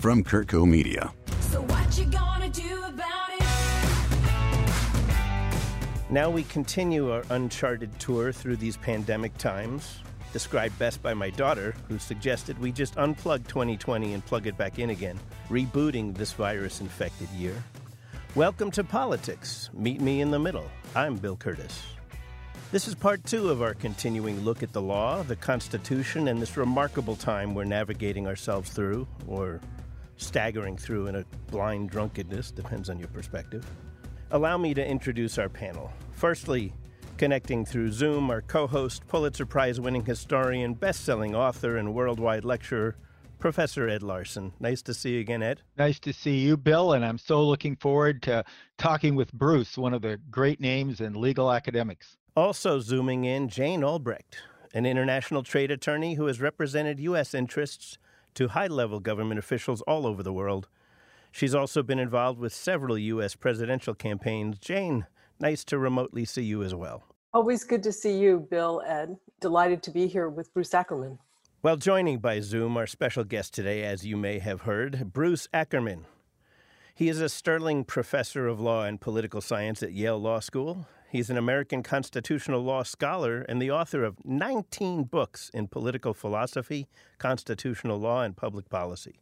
from CurtCo Media. So what you gonna do about it? Now we continue our uncharted tour through these pandemic times, described best by my daughter, who suggested we just unplug 2020 and plug it back in again, rebooting this virus infected year. Welcome to Politics. Meet me in the middle. I'm Bill Curtis. This is part two of our continuing look at the law, the Constitution, and this remarkable time we're navigating ourselves through, or staggering through in a blind drunkenness, depends on your perspective. Allow me to introduce our panel. Firstly, connecting through Zoom, our co host, Pulitzer Prize winning historian, best selling author, and worldwide lecturer, Professor Ed Larson. Nice to see you again, Ed. Nice to see you, Bill, and I'm so looking forward to talking with Bruce, one of the great names in legal academics. Also zooming in, Jane Albrecht, an international trade attorney who has represented U.S. interests to high level government officials all over the world. She's also been involved with several U.S. presidential campaigns. Jane, nice to remotely see you as well. Always good to see you, Bill, Ed. Delighted to be here with Bruce Ackerman. Well, joining by Zoom, our special guest today, as you may have heard, Bruce Ackerman. He is a sterling professor of law and political science at Yale Law School. He's an American constitutional law scholar and the author of 19 books in political philosophy, constitutional law, and public policy.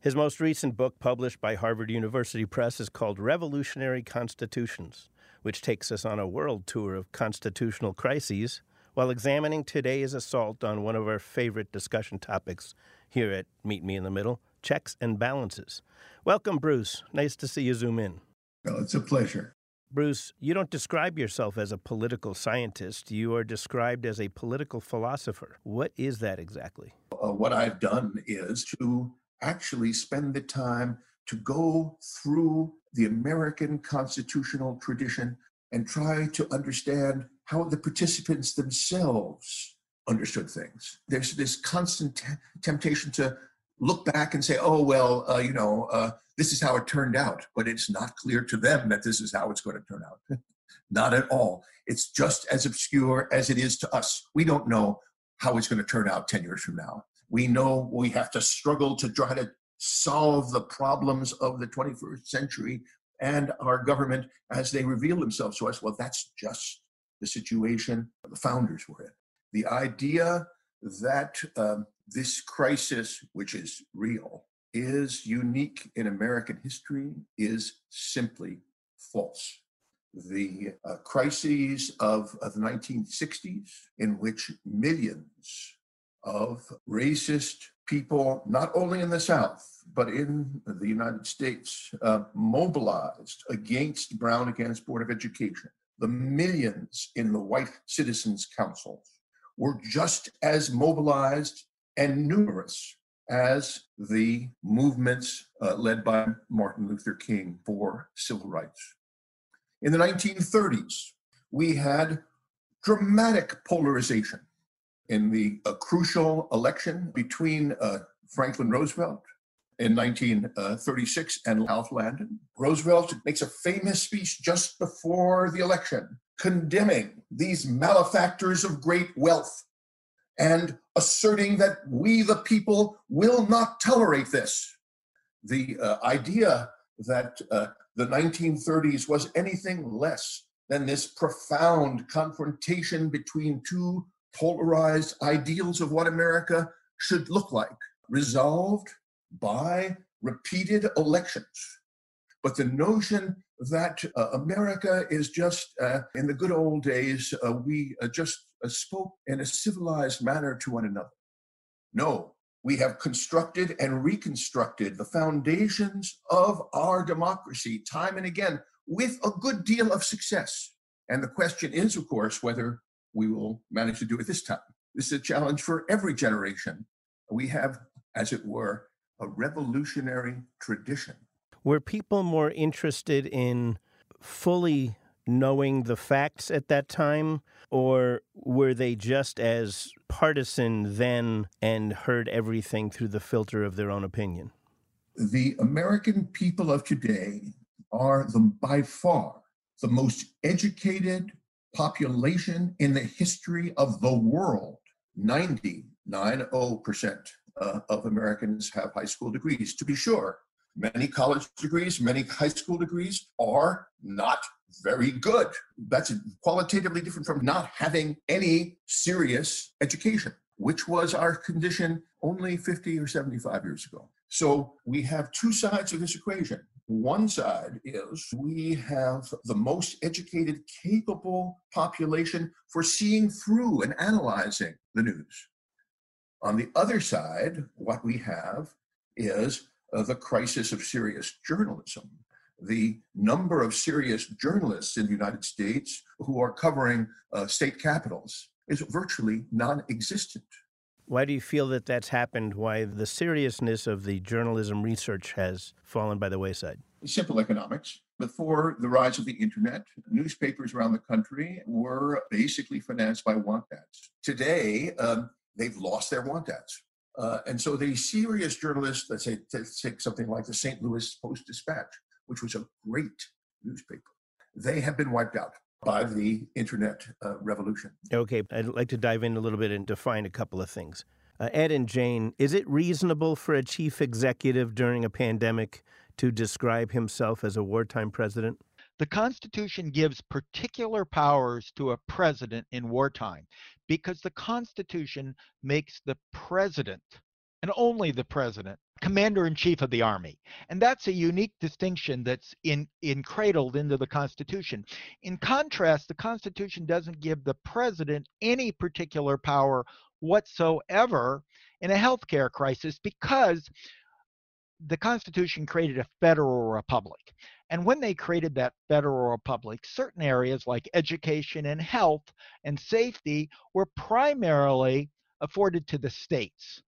His most recent book, published by Harvard University Press, is called Revolutionary Constitutions, which takes us on a world tour of constitutional crises while examining today's assault on one of our favorite discussion topics here at Meet Me in the Middle checks and balances. Welcome, Bruce. Nice to see you zoom in. Well, it's a pleasure. Bruce, you don't describe yourself as a political scientist. You are described as a political philosopher. What is that exactly? Uh, what I've done is to actually spend the time to go through the American constitutional tradition and try to understand how the participants themselves understood things. There's this constant t- temptation to look back and say, oh, well, uh, you know, uh, this is how it turned out. But it's not clear to them that this is how it's going to turn out. not at all. It's just as obscure as it is to us. We don't know how it's going to turn out 10 years from now. We know we have to struggle to try to solve the problems of the 21st century and our government as they reveal themselves to us. Well, that's just the situation the founders were in. The idea that um, this crisis, which is real, is unique in American history, is simply false. The uh, crises of, of the 1960s, in which millions of racist people, not only in the South, but in the United States, uh, mobilized against Brown against Board of Education, the millions in the White Citizens Councils were just as mobilized and numerous as the movements uh, led by Martin Luther King for civil rights. In the 1930s, we had dramatic polarization in the uh, crucial election between uh, Franklin Roosevelt in 1936 and Alf Landon. Roosevelt makes a famous speech just before the election condemning these malefactors of great wealth and asserting that we, the people, will not tolerate this. The uh, idea that uh, the 1930s was anything less than this profound confrontation between two polarized ideals of what America should look like, resolved by repeated elections. But the notion that uh, America is just, uh, in the good old days, uh, we uh, just spoke in a civilized manner to one another. No, we have constructed and reconstructed the foundations of our democracy time and again with a good deal of success. And the question is, of course, whether we will manage to do it this time. This is a challenge for every generation. We have, as it were, a revolutionary tradition. Were people more interested in fully knowing the facts at that time, or were they just as partisan then and heard everything through the filter of their own opinion? The American people of today are the by far the most educated population in the history of the world. 90, 90% uh, of Americans have high school degrees. To be sure, many college degrees, many high school degrees are not very good. That's qualitatively different from not having any serious education, which was our condition only 50 or 75 years ago. So we have two sides of this equation. One side is we have the most educated, capable population for seeing through and analyzing the news. On the other side, what we have is uh, the crisis of serious journalism. The number of serious journalists in the United States who are covering uh, state capitals is virtually non existent. Why do you feel that that's happened? Why the seriousness of the journalism research has fallen by the wayside? Simple economics. Before the rise of the internet, newspapers around the country were basically financed by want ads. Today, um, they've lost their want ads. Uh, and so the serious journalists, let's say, take something like the St. Louis Post Dispatch, which was a great newspaper, they have been wiped out by the internet uh, revolution. Okay, I'd like to dive in a little bit and define a couple of things. Uh, Ed and Jane, is it reasonable for a chief executive during a pandemic to describe himself as a wartime president? The Constitution gives particular powers to a president in wartime because the Constitution makes the president, and only the president, commander in chief of the army. And that's a unique distinction that's in, in cradled into the Constitution. In contrast, the Constitution doesn't give the president any particular power whatsoever in a healthcare crisis because the Constitution created a federal republic. And when they created that federal republic, certain areas like education and health and safety were primarily afforded to the states.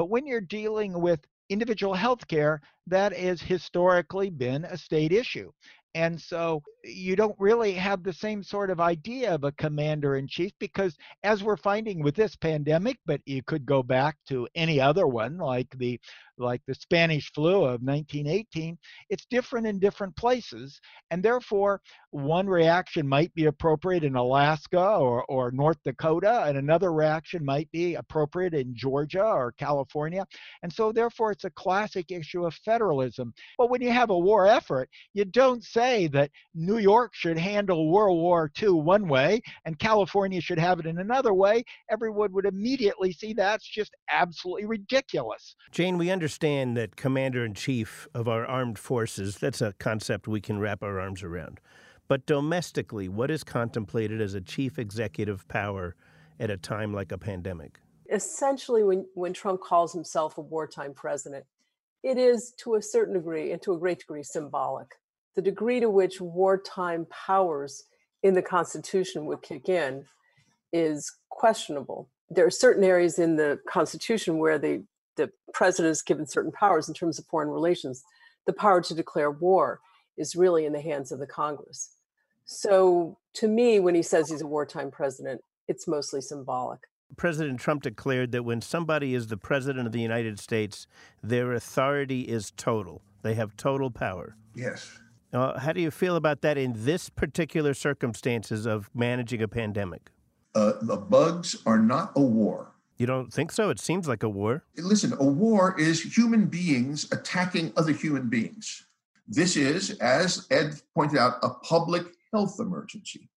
But when you're dealing with individual health care, that has historically been a state issue. And so you don't really have the same sort of idea of a commander in chief because, as we're finding with this pandemic, but you could go back to any other one like the like the Spanish flu of 1918, it's different in different places. And therefore, one reaction might be appropriate in Alaska or, or North Dakota, and another reaction might be appropriate in Georgia or California. And so, therefore, it's a classic issue of federalism. But when you have a war effort, you don't say that New York should handle World War II one way and California should have it in another way. Everyone would immediately see that's just absolutely ridiculous. Jane, we understand that commander in chief of our armed forces, that's a concept we can wrap our arms around. But domestically, what is contemplated as a chief executive power at a time like a pandemic? Essentially, when, when Trump calls himself a wartime president, it is to a certain degree and to a great degree symbolic. The degree to which wartime powers in the Constitution would kick in is questionable. There are certain areas in the Constitution where the, the president is given certain powers in terms of foreign relations. The power to declare war is really in the hands of the Congress. So to me, when he says he's a wartime president, it's mostly symbolic. President Trump declared that when somebody is the president of the United States, their authority is total. They have total power. Yes. Uh, how do you feel about that in this particular circumstances of managing a pandemic? Uh, the bugs are not a war. You don't think so? It seems like a war. Listen, a war is human beings attacking other human beings. This is, as Ed pointed out, a public health emergency.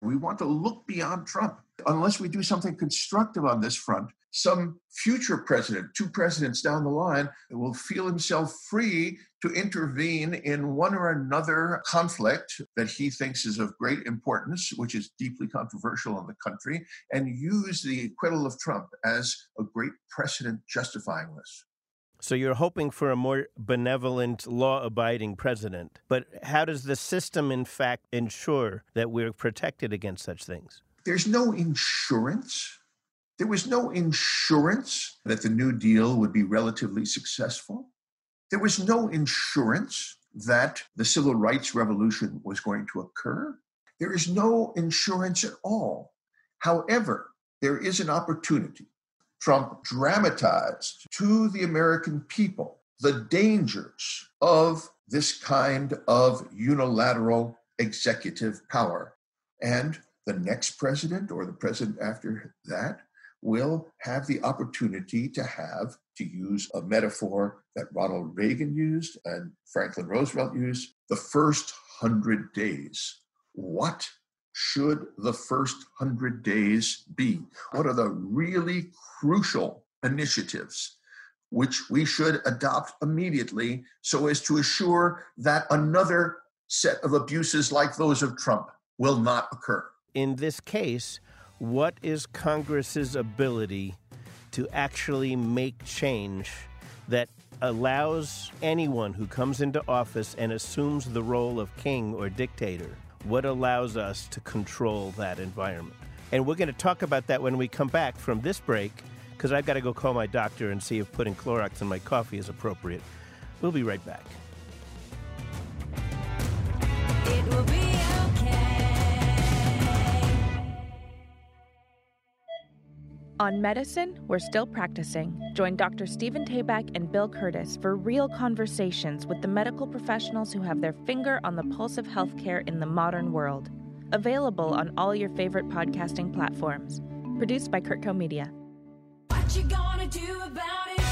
We want to look beyond Trump. Unless we do something constructive on this front, some future president, two presidents down the line, will feel himself free to intervene in one or another conflict that he thinks is of great importance, which is deeply controversial in the country, and use the acquittal of Trump as a great precedent justifying this. So you're hoping for a more benevolent, law abiding president. But how does the system, in fact, ensure that we're protected against such things? There's no insurance. There was no insurance that the New Deal would be relatively successful. There was no insurance that the civil rights revolution was going to occur. There is no insurance at all. However, there is an opportunity. Trump dramatized to the American people the dangers of this kind of unilateral executive power. And the next president or the president after that will have the opportunity to have, to use a metaphor that Ronald Reagan used and Franklin Roosevelt used, the first hundred days. What should the first hundred days be? What are the really crucial initiatives which we should adopt immediately so as to assure that another set of abuses like those of Trump will not occur? In this case, what is Congress's ability to actually make change that allows anyone who comes into office and assumes the role of king or dictator? What allows us to control that environment? And we're going to talk about that when we come back from this break because I've got to go call my doctor and see if putting Clorox in my coffee is appropriate. We'll be right back. On medicine, we're still practicing. Join Dr. Stephen Tabak and Bill Curtis for real conversations with the medical professionals who have their finger on the pulse of healthcare in the modern world. Available on all your favorite podcasting platforms. Produced by CurtCo Media. What you gonna do about it?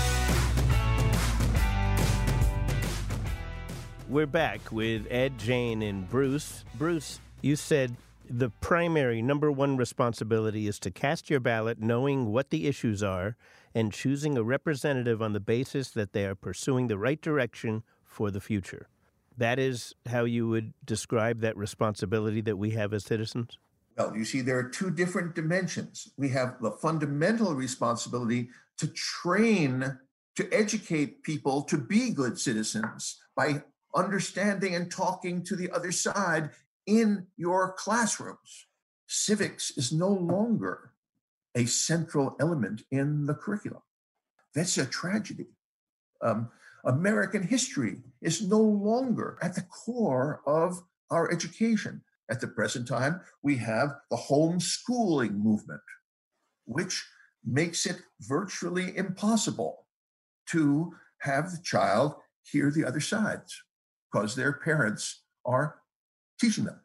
We're back with Ed, Jane, and Bruce. Bruce, you said the primary number one responsibility is to cast your ballot knowing what the issues are and choosing a representative on the basis that they are pursuing the right direction for the future. That is how you would describe that responsibility that we have as citizens? Well, you see, there are two different dimensions. We have the fundamental responsibility to train, to educate people to be good citizens by understanding and talking to the other side in your classrooms. Civics is no longer a central element in the curriculum. That's a tragedy. Um, American history is no longer at the core of our education. At the present time, we have the homeschooling movement, which makes it virtually impossible to have the child hear the other sides because their parents are teaching them.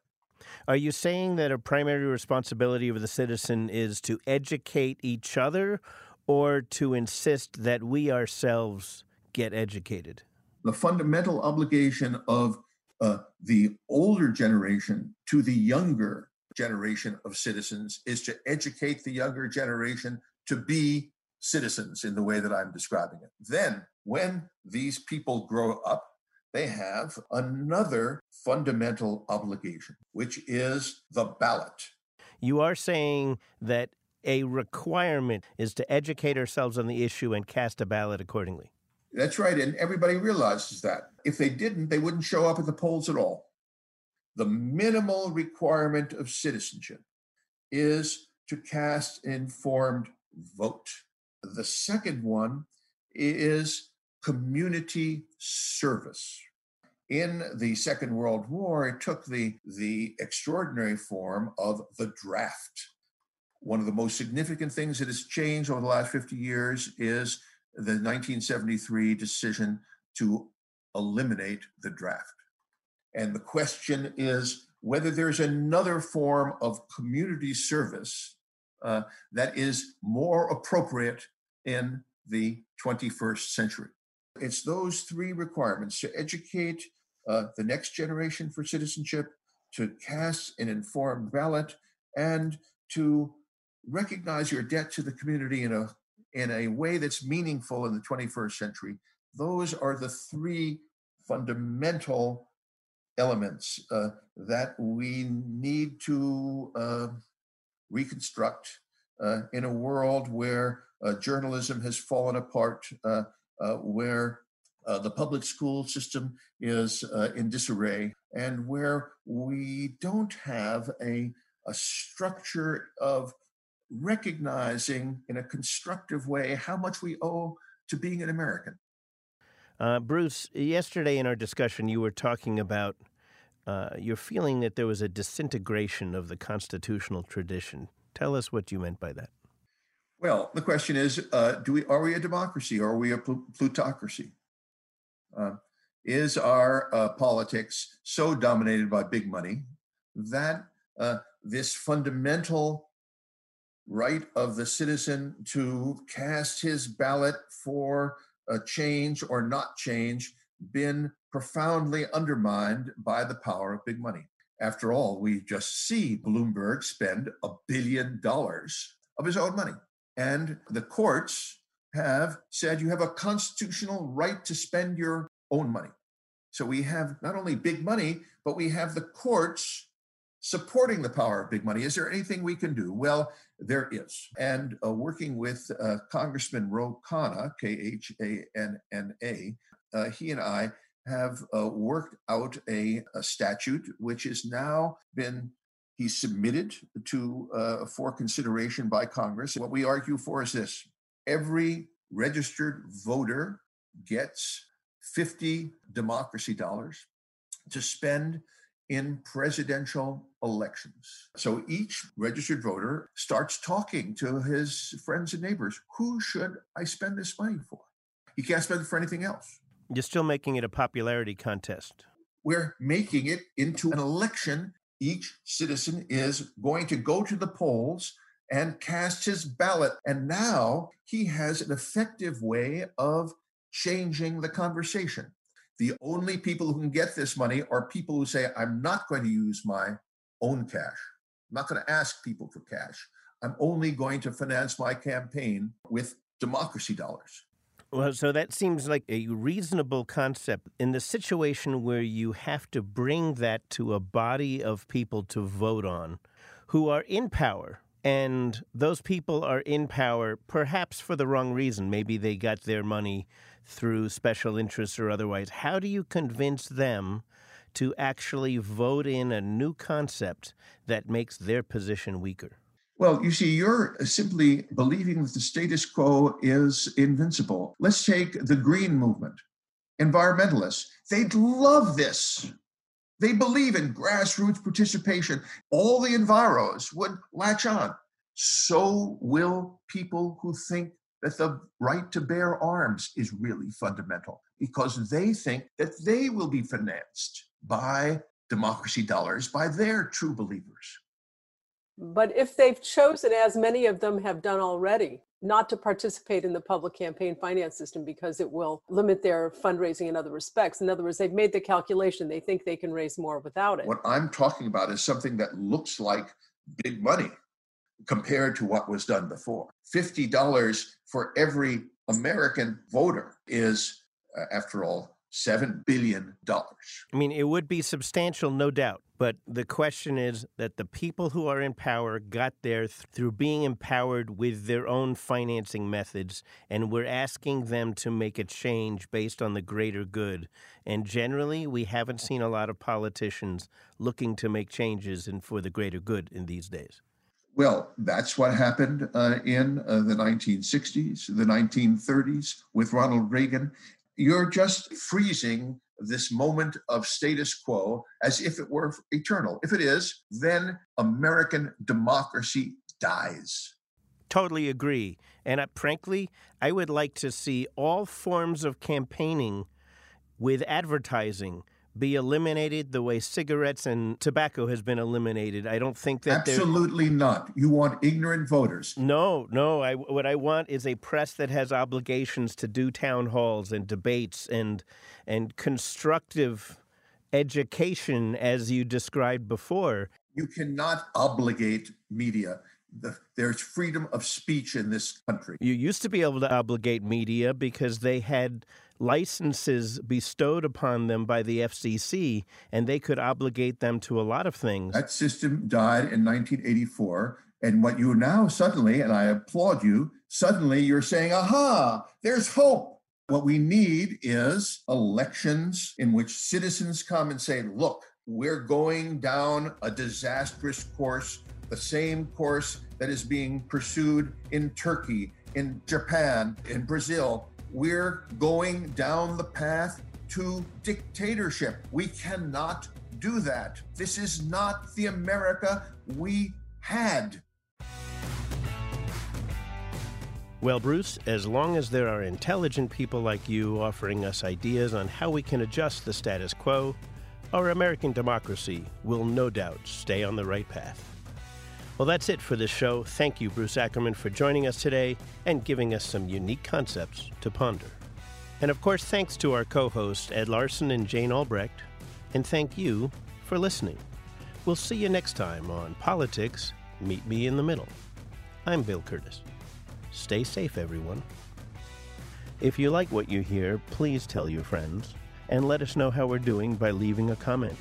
Are you saying that a primary responsibility of the citizen is to educate each other or to insist that we ourselves get educated? the fundamental obligation of uh, the older generation to the younger generation of citizens is to educate the younger generation to be citizens in the way that I'm describing it. Then, when these people grow up, they have another fundamental obligation, which is the ballot. You are saying that a requirement is to educate ourselves on the issue and cast a ballot accordingly. That's right. And everybody realizes that. If they didn't, they wouldn't show up at the polls at all. The minimal requirement of citizenship is to cast an informed vote. The second one is community service. In the Second World War, it took the, the extraordinary form of the draft. One of the most significant things that has changed over the last 50 years is the 1973 decision to eliminate the draft. And the question is whether there's another form of community service uh, that is more appropriate in the 21st century. It's those three requirements to educate uh, the next generation for citizenship, to cast an informed ballot, and to recognize your debt to the community in a in a way that's meaningful in the 21st century. Those are the three fundamental elements uh, that we need to uh, reconstruct uh, in a world where uh, journalism has fallen apart, uh, where the public school system is in disarray, and where we don't have a, a structure of recognizing in a constructive way how much we owe to being an American. Uh, Bruce, yesterday in our discussion, you were talking about uh, your feeling that there was a disintegration of the constitutional tradition. Tell us what you meant by that. Well, the question is: uh, Do we are we a democracy or are we a pl- plutocracy? Uh, is our uh, politics so dominated by big money that uh, this fundamental right of the citizen to cast his ballot for a change or not change been profoundly undermined by the power of big money. After all, we just see Bloomberg spend a billion dollars of his own money. And the courts have said you have a constitutional right to spend your own money. So we have not only big money, but we have the courts supporting the power of big money. Is there anything we can do? Well, there is. And uh, working with uh, Congressman Ro Khanna, K H A N N A, uh, he and I have uh, worked out a, a, statute which has now been he submitted to uh, for consideration by Congress. What we argue for is this: every registered voter gets 50 democracy dollars to spend in presidential elections. So each registered voter starts talking to his friends and neighbors who should I spend this money for? He can't spend it for anything else. You're still making it a popularity contest. We're making it into an election. Each citizen is going to go to the polls and cast his ballot. And now he has an effective way of changing the conversation. The only people who can get this money are people who say, I'm not going to use my own cash. I'm not going to ask people for cash. I'm only going to finance my campaign with democracy dollars. Well, so that seems like a reasonable concept in the situation where you have to bring that to a body of people to vote on who are in power. And those people are in power perhaps for the wrong reason. Maybe they got their money through special interests or otherwise. How do you convince them to actually vote in a new concept that makes their position weaker? Well, you see, you're simply believing that the status quo is invincible. Let's take the green movement. Environmentalists, they'd love this. They believe in grassroots participation. All the enviros would latch on. So will people who think that the right to bear arms is really fundamental because they think that they will be financed by democracy dollars, by their true believers. But if they've chosen, as many of them have done already, not to participate in the public campaign finance system because it will limit their fundraising in other respects. In other words, they've made the calculation, they think they can raise more without it. What I'm talking about is something that looks like big money compared to what was done before. $50 for every American voter is, uh, after all, $7 billion. I mean, it would be substantial, no doubt. But the question is that the people who are in power got there th- through being empowered with their own financing methods, and we're asking them to make a change based on the greater good. And generally, we haven't seen a lot of politicians looking to make changes and for the greater good in these days. Well, that's what happened uh, in uh, the 1960s, the 1930s with Ronald Reagan. You're just freezing this moment of status quo as if it were eternal. If it is, then American democracy dies. Totally agree. And uh, frankly, I would like to see all forms of campaigning with advertising be eliminated the way cigarettes and tobacco has been eliminated. I don't think that absolutely not. You want ignorant voters. No, no. I, what I want is a press that has obligations to do town halls and debates and and constructive education, as you described before. You cannot obligate media. The, there's freedom of speech in this country. You used to be able to obligate media because they had licenses bestowed upon them by the FCC, and they could obligate them to a lot of things. That system died in 1984. And what you now suddenly, and I applaud you, suddenly you're saying, aha, there's hope. What we need is elections in which citizens come and say, look, we're going down a disastrous course, the same course that is being pursued in Turkey, in Japan, in Brazil, we're going down the path to dictatorship. We cannot do that. This is not the America we had. Well, Bruce, as long as there are intelligent people like you offering us ideas on how we can adjust the status quo, our American democracy will no doubt stay on the right path. Well, that's it for this show. Thank you, Bruce Ackerman, for joining us today and giving us some unique concepts to ponder. And of course, thanks to our co hosts, Ed Larson and Jane Albrecht. And thank you for listening. We'll see you next time on Politics Meet Me in the Middle. I'm Bill Curtis. Stay safe, everyone. If you like what you hear, please tell your friends and let us know how we're doing by leaving a comment.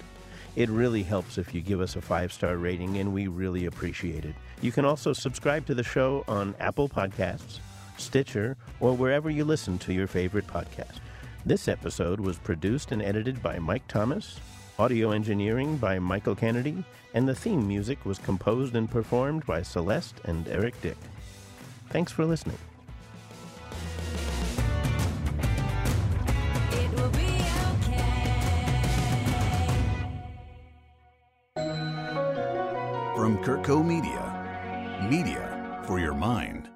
It really helps if you give us a five star rating, and we really appreciate it. You can also subscribe to the show on Apple Podcasts, Stitcher, or wherever you listen to your favorite podcast. This episode was produced and edited by Mike Thomas, audio engineering by Michael Kennedy, and the theme music was composed and performed by Celeste and Eric Dick. Thanks for listening. CurtCo Media, media for your mind.